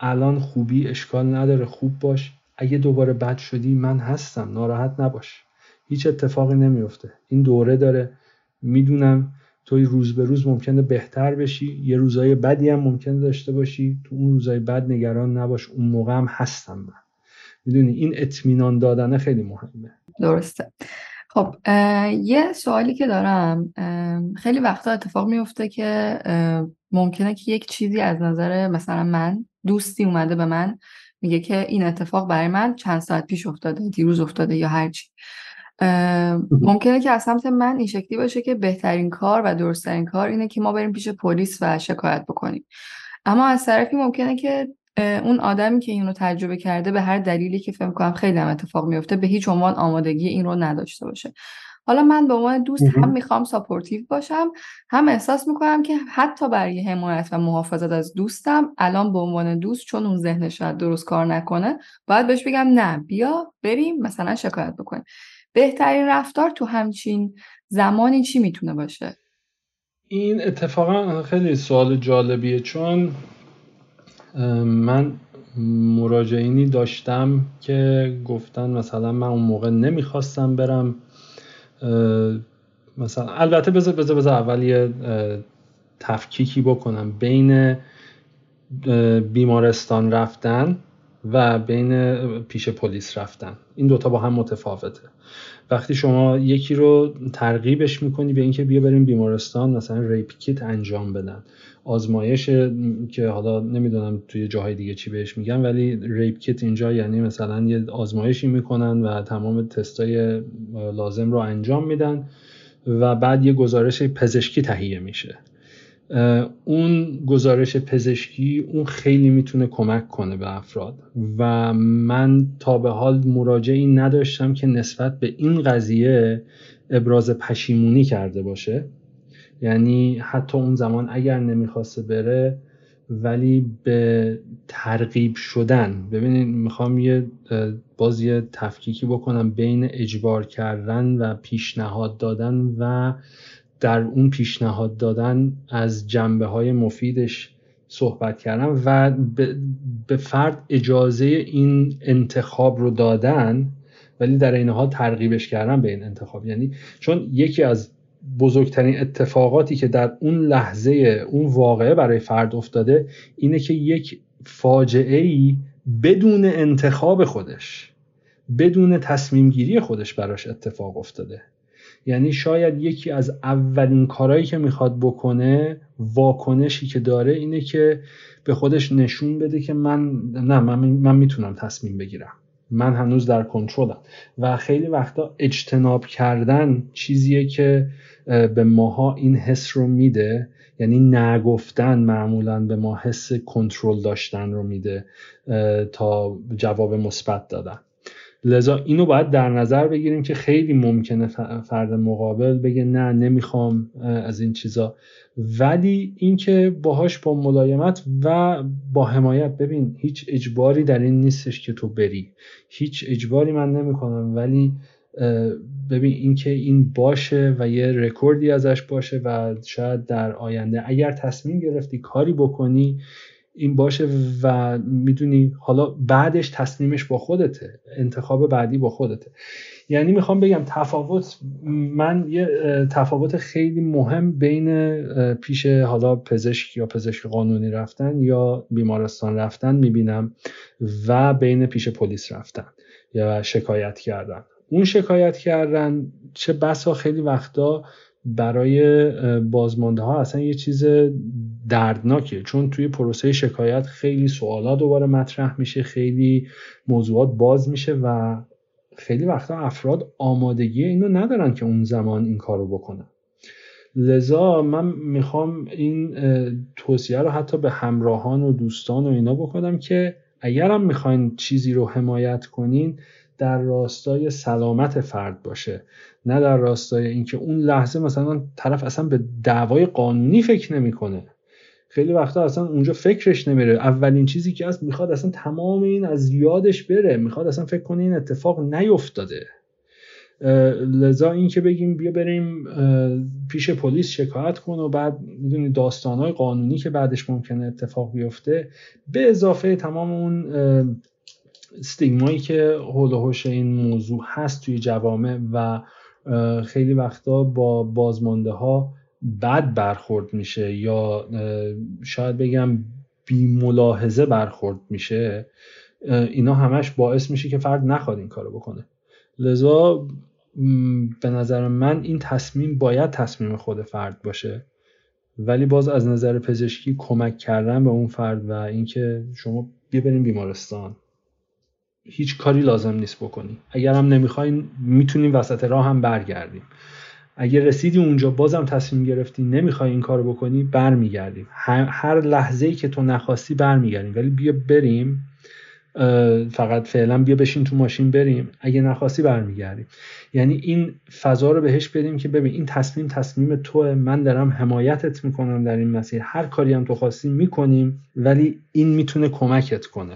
الان خوبی اشکال نداره خوب باش. اگه دوباره بد شدی من هستم ناراحت نباش. هیچ اتفاقی نمیفته این دوره داره. می‌دونم توی روز به روز ممکنه بهتر بشی. یه روزای بدی هم ممکنه داشته باشی. تو اون روزای بد نگران نباش. اون موقع هم هستم من. می‌دونی؟ این اطمینان دادنه خیلی مهمه. درسته. خب یه سوالی که دارم خیلی وقتا اتفاق میفته که ممکنه که یک چیزی از نظر مثلا من دوستی اومده به من میگه که این اتفاق برای من چند ساعت پیش افتاده دیروز افتاده یا هرچی. ممکنه که از سمت من این شکلی باشه که بهترین کار و درستترین کار اینه که ما بریم پیش پلیس و شکایت بکنیم. اما از طرفی ممکنه که اون آدمی که اینو تجربه کرده به هر دلیلی که فکر کنم خیلی هم اتفاق میفته به هیچ عنوان آمادگی این رو نداشته باشه. حالا من به عنوان دوست هم می‌خوام supportive باشم. هم احساس می‌کنم که حتی برای حمایت و محافظت از دوستم الان به عنوان دوست چون اون ذهن شاید درست کار نکنه باید بهش بگم نه بیا بریم مثلا شکایت بکنیم. بهترین رفتار تو همچین زمانی چی می‌تونه باشه؟ این اتفاقا خیلی سوال جالبیه چون من مراجعینی داشتم که گفتن مثلا من اون موقع نمی‌خواستم برم مثلا البته بذار بذار بذار اول یه تفکیکی بکنم. بین بیمارستان رفتن و بین پیش پلیس رفتن. این دوتا با هم متفاوته. وقتی شما یکی رو ترغیبش می‌کنی به اینکه بیا بریم بیمارستان مثلا rape kit انجام بدن. آزمایش که حالا نمی‌دونم توی جاهای دیگه چی بهش میگن ولی rape kit اینجا یعنی مثلا یه آزمایشی می‌کنن و تمام تستای لازم رو انجام میدن و بعد یه گزارش پزشکی تهیه میشه. اون گزارش پزشکی اون خیلی می‌تونه کمک کنه به افراد. و من تا به حال مراجعی نداشتم که نسبت به این قضیه ابراز پشیمونی کرده باشه. یعنی حتی اون زمان اگر نمی‌خواسته بره ولی به ترغیب شدن. ببینید می‌خوام یه باز یه تفکیکی بکنم بین اجبار کردن و پیشنهاد دادن و در اون پیشنهاد دادن از جنبه های مفیدش صحبت کردن و به فرد اجازه این انتخاب رو دادن ولی در این حال ترغیبش کردن به این انتخاب. یعنی چون یکی از بزرگترین اتفاقاتی که در اون لحظه اون واقعه برای فرد افتاده اینه که یک فاجعه ای بدون انتخاب خودش بدون تصمیم گیری خودش براش اتفاق افتاده. یعنی شاید یکی از اولین کارهایی که می‌خواد بکنه واکنشی که داره اینه که به خودش نشون بده که من نه من, من می‌تونم تصمیم بگیرم. من هنوز در کنترلم. و خیلی وقتا اجتناب کردن چیزیه که به ماها این حس رو میده. یعنی نگفتن معمولا به ما حس کنترل داشتن رو میده تا جواب مثبت دادن. لذا اینو باید در نظر بگیریم که خیلی ممکنه فرد مقابل بگه نه نمی‌خوام از این چیزا. ولی اینکه باهاش با ملایمت و با حمایت ببین هیچ اجباری در این نیستش که تو بری. هیچ اجباری من نمی‌کنم ولی ببین اینکه این باشه و یه رکوردی ازش باشه و شاید در آینده اگر تصمیم گرفتی کاری بکنی این باشه و می‌دونی حالا بعدش تصمیمش با خودته انتخاب بعدی با خودته. یعنی می‌خوام بگم تفاوت من یه تفاوت خیلی مهم بین پیش حالا پزشک یا پزشک قانونی رفتن یا بیمارستان رفتن می‌بینم و بین پیش پلیس رفتن یا شکایت کردن. اون شکایت کردن چه بسا خیلی وقتا برای بازمانده ها اصلا یه چیز دردناکه چون توی پروسه شکایت خیلی سوالات دوباره مطرح میشه خیلی موضوعات باز میشه و خیلی وقتا افراد آمادگی اینو ندارن که اون زمان این کارو بکنن. لذا من می‌خوام این توصیه رو حتی به همراهان و دوستان و اینا بکنم که اگرم می‌خواین چیزی رو حمایت کنین در راستای سلامت فرد باشه نه در راستای اینکه اون لحظه مثلا طرف اصلا به دعوای قانونی فکر نمی‌کنه. خیلی وقتا اصلا اونجا فکرش نمیره. اولین چیزی که هست می‌خواد اصلا تمام این از یادش بره. می‌خواد اصلا فکر کنه این اتفاق نیفتاده. لذا این که بگیم بیا بریم پیش پلیس شکایت کن و بعد می‌دونی داستانهای قانونی که بعدش ممکنه اتفاق بیفته به اضافه تمام اون استیگمایی که حول و این موضوع هست توی جوامع و خیلی وقتا با بازمانده ها بد برخورد میشه یا شاید بگم بی ملاحظه برخورد میشه اینا همش باعث میشه که فرد نخواد این کارو بکنه. لذا به نظر من این تصمیم باید تصمیم خود فرد باشه. ولی باز از نظر پزشکی کمک کردن به اون فرد و اینکه شما بیا بریم بیمارستان. هیچ کاری لازم نیست بکنی. اگر هم نمی‌خواین می‌تونیم وسط راه هم برگردیم. اگر رسیدی اونجا بازم تصمیم گرفتی نمی‌خوای این کارو بکنی برمیگردیم. هر لحظه ای که تو نخواستی برمیگردیم. ولی بیا بریم. فقط فعلا بیا بشین تو ماشین بریم. اگه نخواستی برمیگردیم. یعنی این فضا رو بهش بدیم که ببین این تصمیم تصمیم توه. من دارم حمایتت می‌کنم در این مسیر. هر کاری هم تو خواستی می‌کنیم ولی این می‌تونه کمکت کنه.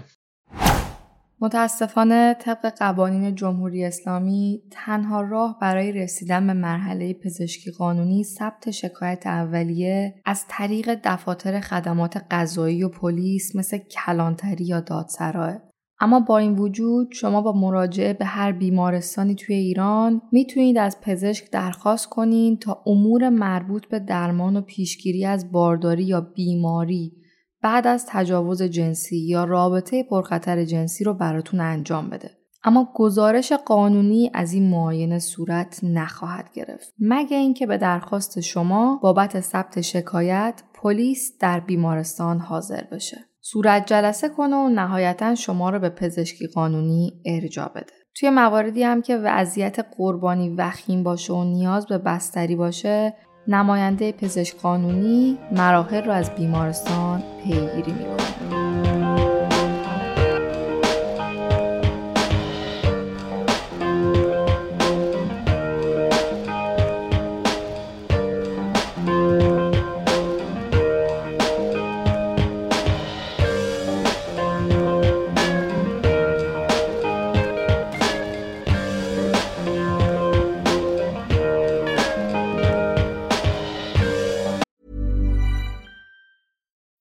متاسفانه طبق قوانین جمهوری اسلامی تنها راه برای رسیدن به مرحله پزشکی قانونی ثبت شکایت اولیه از طریق دفاتر خدمات قضایی و پلیس مثل کلانتری یا دادسراه. اما با این وجود شما با مراجعه به هر بیمارستانی توی ایران می‌تونید از پزشک درخواست کنید تا امور مربوط به درمان و پیشگیری از بارداری یا بیماری بعد از تجاوز جنسی یا رابطه پرخطر جنسی رو براتون انجام بده. اما گزارش قانونی از این معاینه صورت نخواهد گرفت. مگه اینکه به درخواست شما بابت ثبت شکایت پلیس در بیمارستان حاضر بشه. صورت جلسه کنه و نهایتا شما رو به پزشکی قانونی ارجا بده. توی مواردی هم که وضعیت قربانی وخیم باشه و نیاز به بستری باشه نماینده پزشک قانونی مراحل را از بیمارستان پیگیری می‌کنه.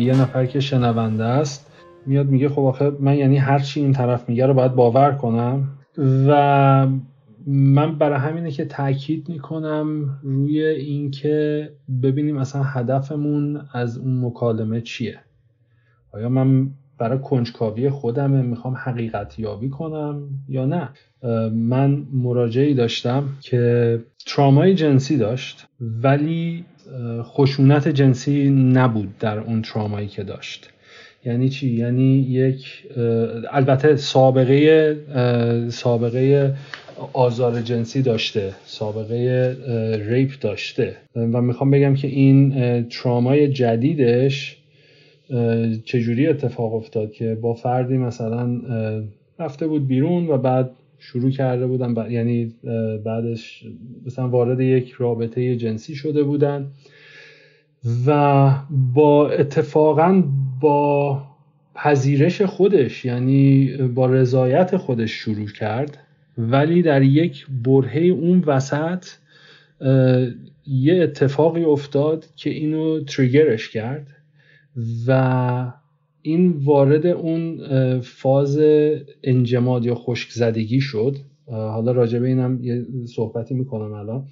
یه نفر که شنونده است میاد میگه خب آخه من یعنی هر چی این طرف میگه رو باید باور کنم و من برای همینه که تاکید می‌کنم روی اینکه ببینیم اصلا هدفمون از اون مکالمه چیه. آیا من برای کنجکاوی خودمه می‌خوام حقیقت یابی کنم یا نه؟ من مراجعی داشتم که ترامای جنسی داشت ولی خشونت جنسی نبود در اون ترامایی که داشت. یعنی چی؟ یعنی یک البته سابقه سابقه آزار جنسی داشته سابقه ریپ داشته. و می‌خوام بگم که این ترامای جدیدش چجوری اتفاق افتاد که با فردی مثلا رفته بود بیرون و بعد شروع کرده بودن. یعنی بعدش مثلا وارد یک رابطه جنسی شده بودن و با اتفاقا با پذیرش خودش یعنی با رضایت خودش شروع کرد. ولی در یک برهه اون وسط یه اتفاقی افتاد که اینو تریگرش کرد و این وارد اون فاز انجماد یا خشک زدگی شد حالا راجع به اینم یه صحبتی می‌کنم الان.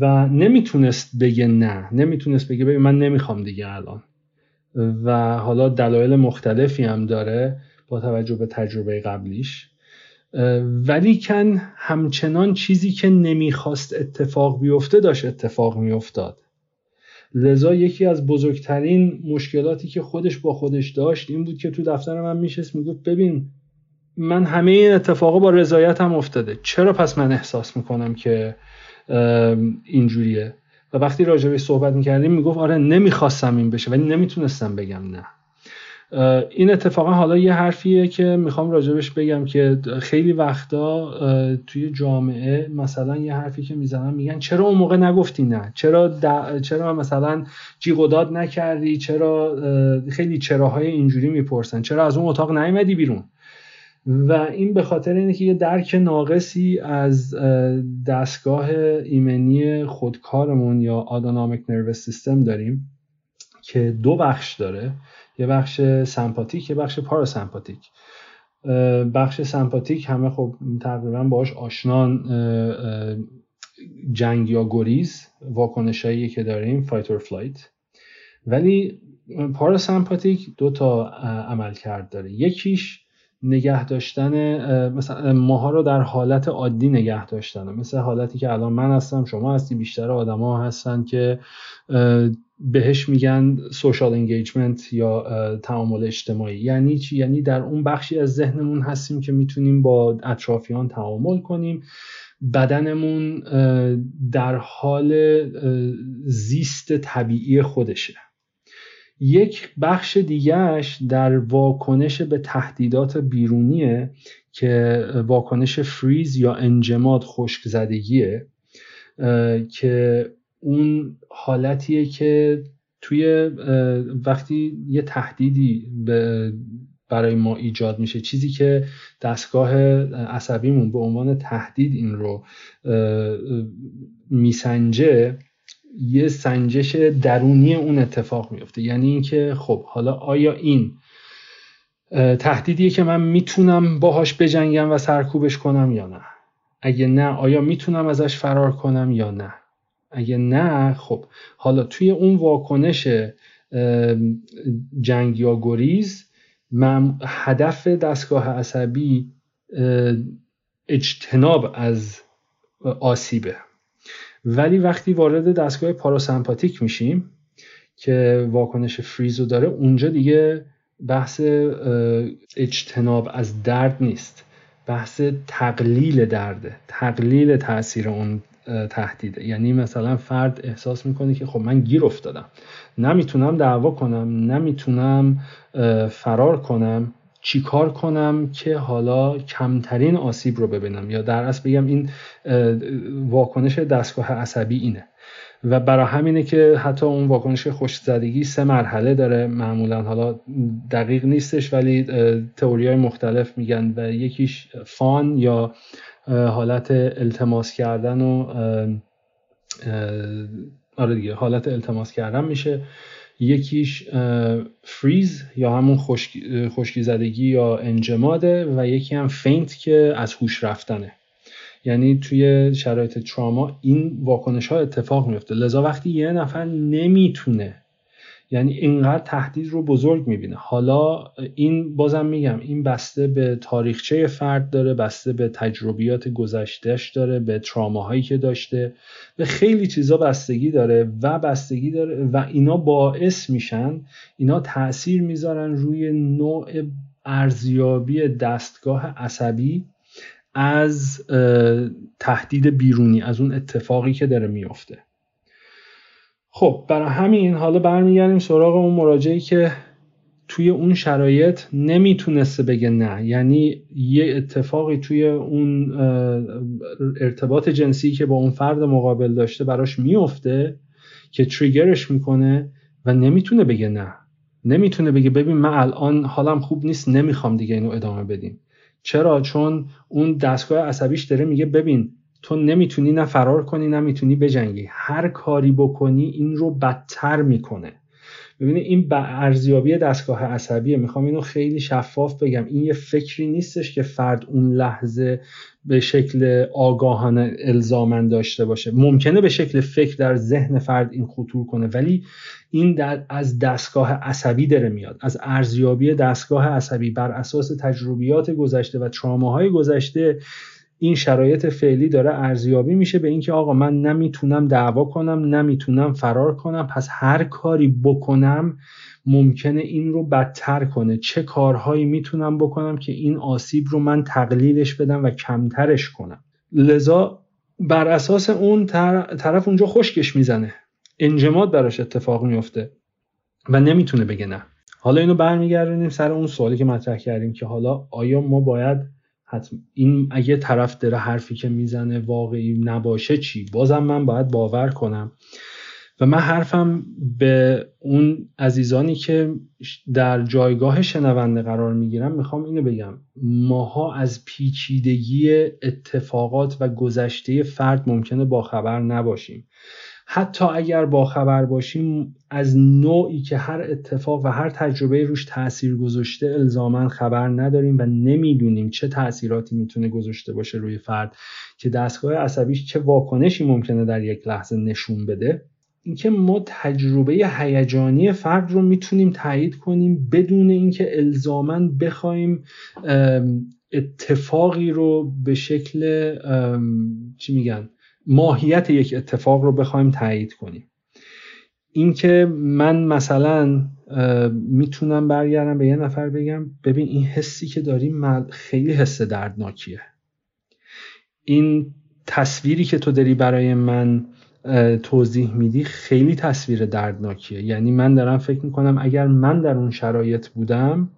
و نمی‌تونست بگه نه. نمی‌تونست بگه بگه من نمی‌خوام دیگه الان. و حالا دلایل مختلفی هم داره با توجه به تجربه قبلیش. ولی کن همچنان چیزی که نمی‌خواست اتفاق بیفته داشت اتفاق میافتاد. لذا یکی از بزرگترین مشکلاتی که خودش با خودش داشت این بود که تو دفتر من میشست می‌گفت ببین من همه این اتفاقا با رضایتم افتاده. چرا پس من احساس می‌کنم که اینجوریه؟ و وقتی راجبش صحبت می‌کردیم می‌گفت آره نمی‌خواستم این بشه ولی نمی‌تونستم بگم نه. این اتفاقا حالا یه حرفیه که می‌خوام راجبش بگم که خیلی وقتا توی جامعه مثلا یه حرفی که می‌زنن میگن چرا اون موقع نگفتی نه؟ چرا چرا مثلا جیغ داد نکردی؟ چرا خیلی چراهای اینجوری می‌پرسن؟ چرا از اون اتاق نیومدی بیرون؟ و این به خاطر اینه که یه درک ناقصی از دستگاه ایمنی خودکارمون یا autonomic nervous system داریم که دو بخش داره. یه بخش سمپاتیک یه بخش پاراسمپاتیک. بخش سمپاتیک همه خب تقریبا باش آشنان جنگ یا گریز واکنشایی که داریم fight or flight ولی پاراسمپاتیک دو تا عمل کرد داره. یکیش نگه داشتن مثلا ماها رو در حالت عادی نگه داشتن. مثل حالتی که الان من هستم شما هستی بیشتر آدما هستن که بهش میگن سوشال انگیجمنت یا تعامل اجتماعی. یعنی چی؟ یعنی در اون بخشی از ذهنمون هستیم که می‌تونیم با اطرافیان تعامل کنیم. بدنمون در حال زیست طبیعی خودشه. یک بخش دیگهش در واکنش به تهدیدات بیرونیه که واکنش فریز یا انجماد خشک زدگیه که اون حالتیه که توی وقتی یه تهدیدی برای ما ایجاد میشه چیزی که دستگاه عصبیمون به عنوان تهدید این رو میسنجه یه سنجش درونی اون اتفاق میفته. یعنی اینکه خب حالا آیا این تهدیدیه که من می‌تونم باهاش بجنگم و سرکوبش کنم یا نه؟ اگه نه آیا می‌تونم ازش فرار کنم یا نه؟ اگه نه خب. حالا توی اون واکنش جنگ یا گریز هدف دستگاه عصبی اجتناب از آسیبه. ولی وقتی وارد دستگاه پاراسمپاتیک میشیم که واکنش فریزو داره اونجا دیگه بحث اجتناب از درد نیست. بحث تقلیل درده. تقلیل تاثیر اون تهدیده. یعنی مثلا فرد احساس می‌کنه که خب من گیر افتادم. نمی‌تونم دعوا کنم نمی‌تونم فرار کنم. چیکار کنم که حالا کمترین آسیب رو ببینم؟ یا در اصل بگم این واکنش دستگاه عصبی اینه. و برای همینه که حتی اون واکنش خوش زدگی سه مرحله داره. معمولا حالا دقیق نیستش ولی تئوری های مختلف میگن و یکیش فان یا حالت التماس کردن و آره دیگه حالت التماس کردن میشه. یکیش فریز یا همون خشکی زدگی یا انجماده و یکی هم فینت که از هوش رفتنه. یعنی توی شرایط تراما این واکنش ها اتفاق میفته لذا وقتی یه نفر نمی‌تونه یعنی اینقدر تهدید رو بزرگ می‌بینه. حالا این بازم میگم این بسته به تاریخچه فرد داره بسته به تجربیات گذشتهش داره به تراماهایی که داشته به خیلی چیزا بستگی داره و بستگی داره و اینا باعث میشن اینا تاثیر می‌ذارن روی نوع ارزیابی دستگاه عصبی از تهدید بیرونی از اون اتفاقی که داره میفته خب برای همین حالا برمیگردیم سراغ اون مراجعی که توی اون شرایط نمی‌تونسته بگه نه. یعنی یه اتفاقی توی اون ارتباط جنسی که با اون فرد مقابل داشته براش میفته که تریگرش می‌کنه و نمی‌تونه بگه نه. نمی‌تونه بگه ببین من الان حالم خوب نیست نمی‌خوام دیگه اینو ادامه بدیم. چرا؟ چون اون دستگاه عصبیش داره میگه ببین تو نمی‌تونی نه فرار کنی نه می‌تونی بجنگی. هر کاری بکنی این رو بدتر می‌کنه. ببینید این ارزیابی دستگاه عصبیه. می‌خوام اینو خیلی شفاف بگم. این یه فکری نیستش که فرد اون لحظه به شکل آگاهانه الزامن داشته باشه. ممکنه به شکل فکر در ذهن فرد این خطور کنه ولی این در از دستگاه عصبی داره میاد. از ارزیابی دستگاه عصبی بر اساس تجربیات گذشته و تراماهای گذشته این شرایط فعلی داره ارزیابی میشه به اینکه آقا من نمی‌تونم دعوا کنم نمی‌تونم فرار کنم پس هر کاری بکنم ممکنه این رو بدتر کنه. چه کارهایی می‌تونم بکنم که این آسیب رو من تقلیلش بدم و کمترش کنم؟ لذا بر اساس اون طرف اونجا خشکش می‌زنه. انجماد براش اتفاق میفته و نمی‌تونه بگه نه. حالا اینو برمیگردونیم سر اون سوالی که مطرح کردیم که حالا آیا ما باید حتم این اگه طرف داره حرفی که می‌زنه واقعی نباشه چی؟ بازم من باید باور کنم. و من حرفم به اون عزیزانی که در جایگاه شنونده قرار می‌گیرم می‌خوام اینو بگم. ماها از پیچیدگی اتفاقات و گذشته فرد ممکنه باخبر نباشیم. حتی اگر با خبر باشیم از نوعی که هر اتفاق و هر تجربه روش تاثیر گذاشته الزاما خبر نداریم و نمی‌دونیم چه تاثیراتی می‌تونه گذاشته باشه روی فرد که دستگاه عصبیش چه واکنشی ممکنه در یک لحظه نشون بده. اینکه ما تجربه هیجانی فرد رو می‌تونیم تایید کنیم بدون اینکه الزاما بخوایم اتفاقی رو به شکل چی میگن؟ ماهیت یک اتفاق رو بخوایم تایید کنیم. اینکه من مثلا می‌تونم برگردم به یه نفر بگم ببین این حسی که داریم خیلی حس دردناکیه. این تصویری که تو داری برای من توضیح میدی خیلی تصویر دردناکیه. یعنی من دارم فکر می‌کنم اگر من در اون شرایط بودم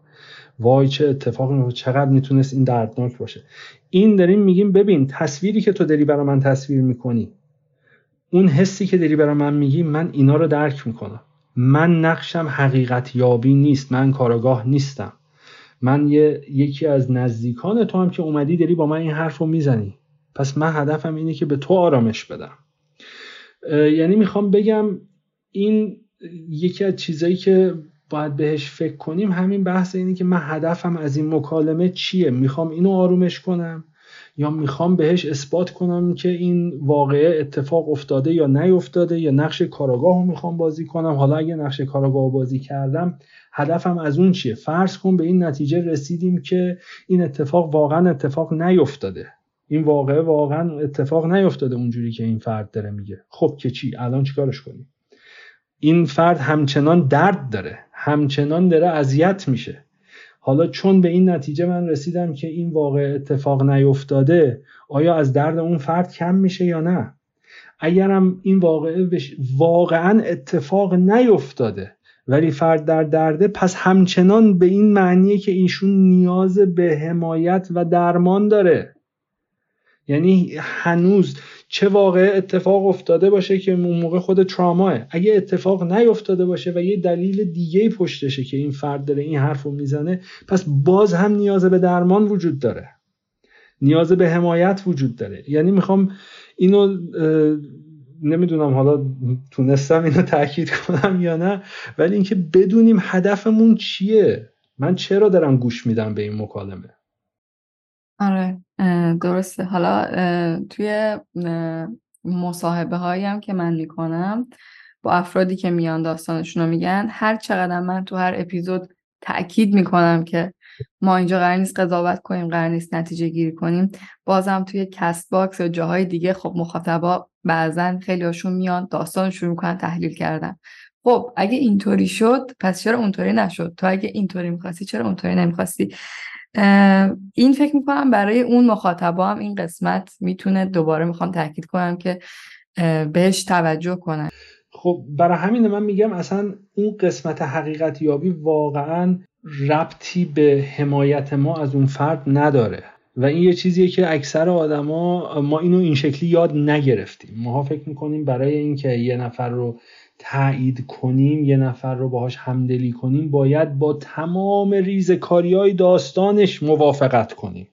وای چه اتفاقی چقدر می‌تونست این دردناک باشه. این داریم میگیم ببین تصویری که تو داری برای من تصویر می‌کنی اون حسی که داری برای من میگی من اینا رو درک می‌کنم. من نقشم حقیقت یابی نیست من کاراگاه نیستم. من یه، یکی از نزدیکان تو هم که اومدی داری با من این حرف رو می‌زنی. پس من هدفم اینه که به تو آرامش بدم. یعنی می‌خوام بگم این یکی از چیزایی که باید بهش فکر کنیم همین بحث اینه که من هدفم از این مکالمه چیه؟ می‌خوام اینو آرومش کنم یا می‌خوام بهش اثبات کنم که این واقعه اتفاق افتاده یا نیفتاده یا نقش کاراگاه رو می‌خوام بازی کنم؟ حالا اگه نقش کاراگاه بازی کردم هدفم از اون چیه؟ فرض کن به این نتیجه رسیدیم که این اتفاق واقعا اتفاق نیفتاده. این واقعه واقعا اتفاق نیفتاده اونجوری که این فرد داره میگه. خب که چی؟ الان چیکارش کنیم؟ این فرد همچنان درد داره. همچنان داره اذیت میشه. حالا چون به این نتیجه من رسیدم که این واقع اتفاق نیفتاده آیا از درد اون فرد کم میشه یا نه؟ اگرم این واقعه واقعا اتفاق نیفتاده ولی فرد در درده پس همچنان به این معنیه که ایشون نیاز به حمایت و درمان داره. یعنی هنوز چه واقع اتفاق افتاده باشه که اون موقع خود تراماه. اگه اتفاق نیفتاده باشه و یه دلیل دیگه پشتشه که این فرد داره این حرف رو می‌زنه پس باز هم نیاز به درمان وجود داره. نیاز به حمایت وجود داره. یعنی می‌خوام اینو نمی‌دونم حالا تونستم اینو تاکید کنم یا نه ولی اینکه بدونیم هدفمون چیه. من چرا دارم گوش میدم به این مکالمه؟ آره درسته. حالا توی مصاحبه هایی هم که من می‌کنم با افرادی که میان داستانشون رو میگن هر چقدر من تو هر اپیزود تاکید می‌کنم که ما اینجا قرار نیست قضاوت کنیم قرار نیست نتیجه گیری کنیم بازم توی Castbox یا جاهای دیگه خب مخاطبا بعضا خیلی هاشون میان داستان شروع می‌کنن تحلیل کردن. خب اگه اینطوری شد پس چرا اونطوری نشد؟ تو اگه اینطوری می‌خواستی چرا اونطوری نمی‌خواستی؟ این فکر می‌کنم برای اون مخاطبا هم این قسمت می‌تونه دوباره می‌خوام تاکید کنم که بهش توجه کنن. خب برای همین من میگم اصلا اون قسمت حقیقت یابی واقعا ربطی به حمایت ما از اون فرد نداره. و این یه چیزیه که اکثر آدما ما اینو این شکلی یاد نگرفتیم. ما فکر می‌کنیم برای اینکه یه نفر رو تایید کنیم یه نفر رو باهاش همدلی کنیم باید با تمام ریزکاری های داستانش موافقت کنیم.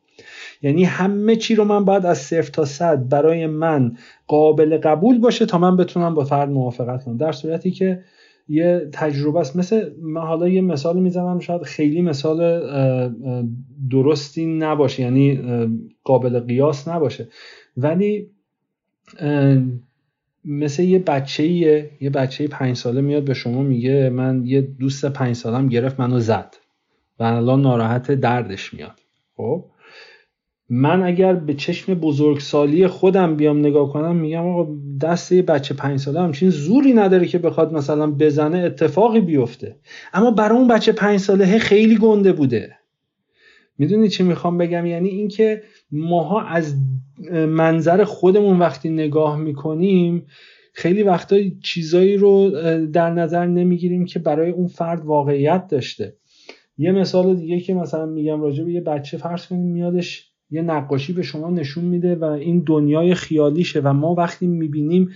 یعنی همه چی رو من باید از صفر تا صد برای من قابل قبول باشه تا من بتونم با فرد موافقت کنم. در صورتی که یه تجربه است. مثل من حالا یه مثال می‌زنم شاید خیلی مثال درستی نباشه یعنی قابل قیاس نباشه. ولی مثل یه بچه یه بچه پنج ساله میاد به شما میگه من یه دوست پنج سالم گرفت منو زد. و الان ناراحت دردش میاد. خب؟ من اگر به چشم بزرگسالی خودم بیام نگاه کنم میگم آقا دست یه بچه پنج ساله همچین زوری نداره که بخواد مثلا بزنه اتفاقی بیفته. اما برای اون بچه پنج ساله خیلی گنده بوده. می‌دونی چی می‌خوام بگم؟ یعنی اینکه ماها از منظر خودمون وقتی نگاه می‌کنیم خیلی وقتا چیزایی رو در نظر نمی‌گیریم که برای اون فرد واقعیت داشته. یه مثال دیگه که مثلا میگم راجع به یه بچه فرض کنیم میادش یه نقاشی به شما نشون میده و این دنیای خیالیشه و ما وقتی می‌بینیم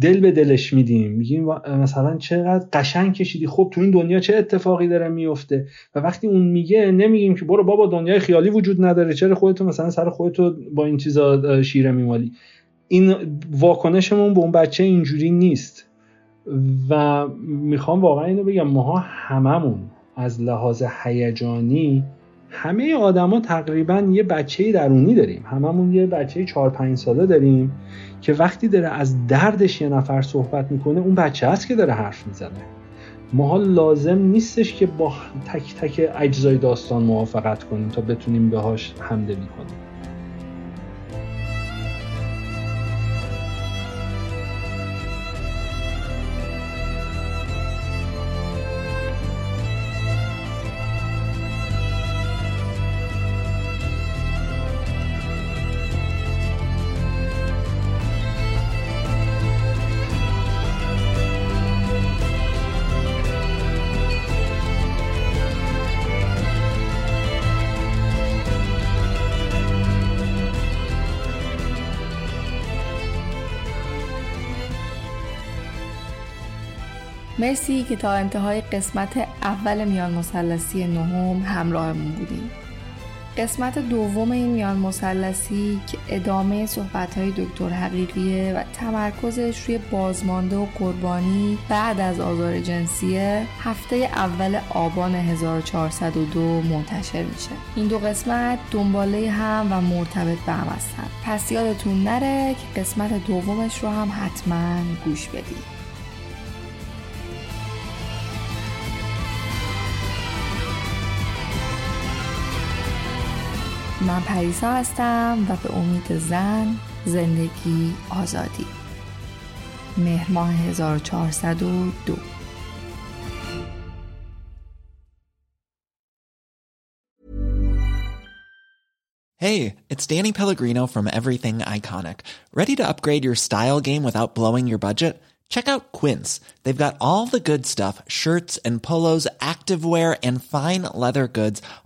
دل به دلش میدیم. میگیم مثلا چقدر قشنگ کشیدی. خب تو این دنیا چه اتفاقی داره میفته و وقتی اون میگه نمیگیم که برو بابا دنیای خیالی وجود نداره. چرا خودتو مثلا سر خودتو با این چیزا شیره میمالی؟ این واکنشمون به اون بچه اینجوری نیست. و می‌خوام واقعا اینو بگم ماها هممون از لحاظ هیجانی همه آدما تقریبا یه بچه درونی داریم. هممون یه بچه 4 5 ساله داریم که وقتی داره از دردش یه نفر صحبت می‌کنه اون بچه هست که داره حرف می‌زنه. ماها لازم نیستش که با تک تک اجزای داستان موافقت کنیم تا بتونیم بهاش همدلی کنیم مرسی که تا انتهای قسمت اول میان مسلسی نهم همراهمون بودیم. قسمت دوم این میان مسلسی که ادامه صحبت های دکتر حقیقیه و تمرکزش روی بازمانده و قربانی بعد از آزار جنسیه هفته اول آبان 1402 منتشر میشه. این دو قسمت دنباله هم و مرتبط به هم هستن. پس یادتون نره که قسمت دومش رو هم حتما گوش بدید. من پریسا هستم و به امید زن زندگی آزادی مهر ماه 1402 Hey, it's Danny Pellegrino from Everything Iconic. Ready to upgrade your style game without blowing your budget? Check out Quince. They've got all the good stuff shirts and polos, activewear, and fine leather goods